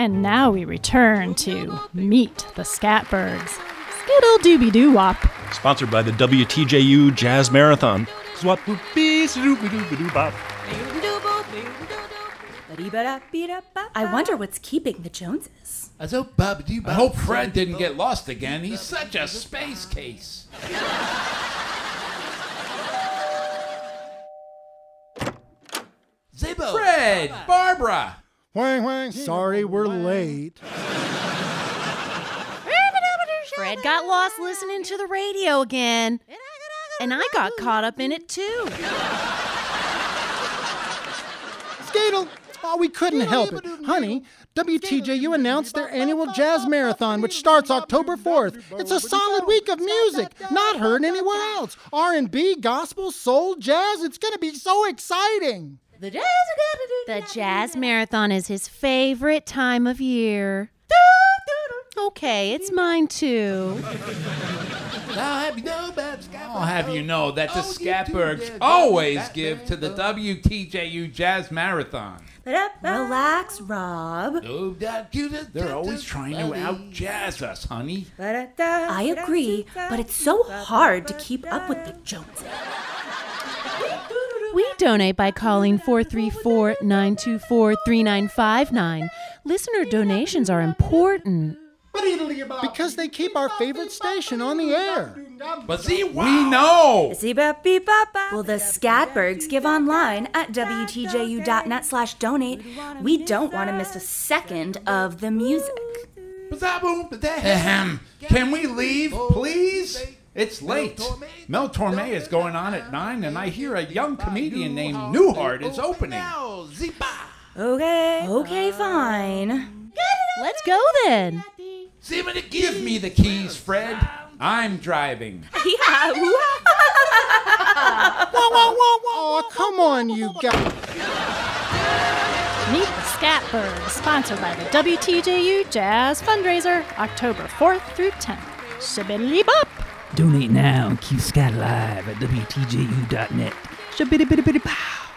And now we return to Meet the Scatbergs. Skittle dooby doo wop. Sponsored by the WTJU Jazz Marathon. Swap boop bee, doo doo doo bop. I wonder what's keeping the Joneses. I hope Fred didn't get lost again. He's such a space case. Zabo. Fred, Barbara. Whang, whang. Sorry, we're late. Fred got lost listening to the radio again. And I got caught up in it too. Skatel! Oh, we couldn't help it. Honey, WTJU announced their annual jazz marathon, which starts October 4th. It's a solid week of music, not heard anywhere else. R&B, gospel, soul, jazz. It's going to be so exciting. The jazz are gonna do The Jazz Marathon is his favorite time of year. Okay, it's mine too. I'll have you know about I'll oh, have you know that the Scatbergs always give to the WTJU Jazz Marathon. Relax, Rob. They're always trying to out jazz us, honey. I agree, but it's so hard to keep up with the Joneses. We donate by calling 434 924 3959. Listener donations are important. Because they keep our favorite station on the air. But see, we know. Will the Scatbergs give online at WTJU.net slash donate? We don't want to miss a second of the music. Ahem. Can we leave, please? It's late. Mel Torme is going on at 9, and I hear a young comedian named Newhart is opening. Okay. Okay, fine. Let's go then. Give me the keys, Fred. I'm driving. Yeah. Oh, come on, you guys. Meet the Scatbergs, sponsored by the WTJU Jazz Fundraiser, October 4th through 10th. Shibbity bop! Donate now and keep Scat alive at WTJU.net. Shabitty bitty bitty pow.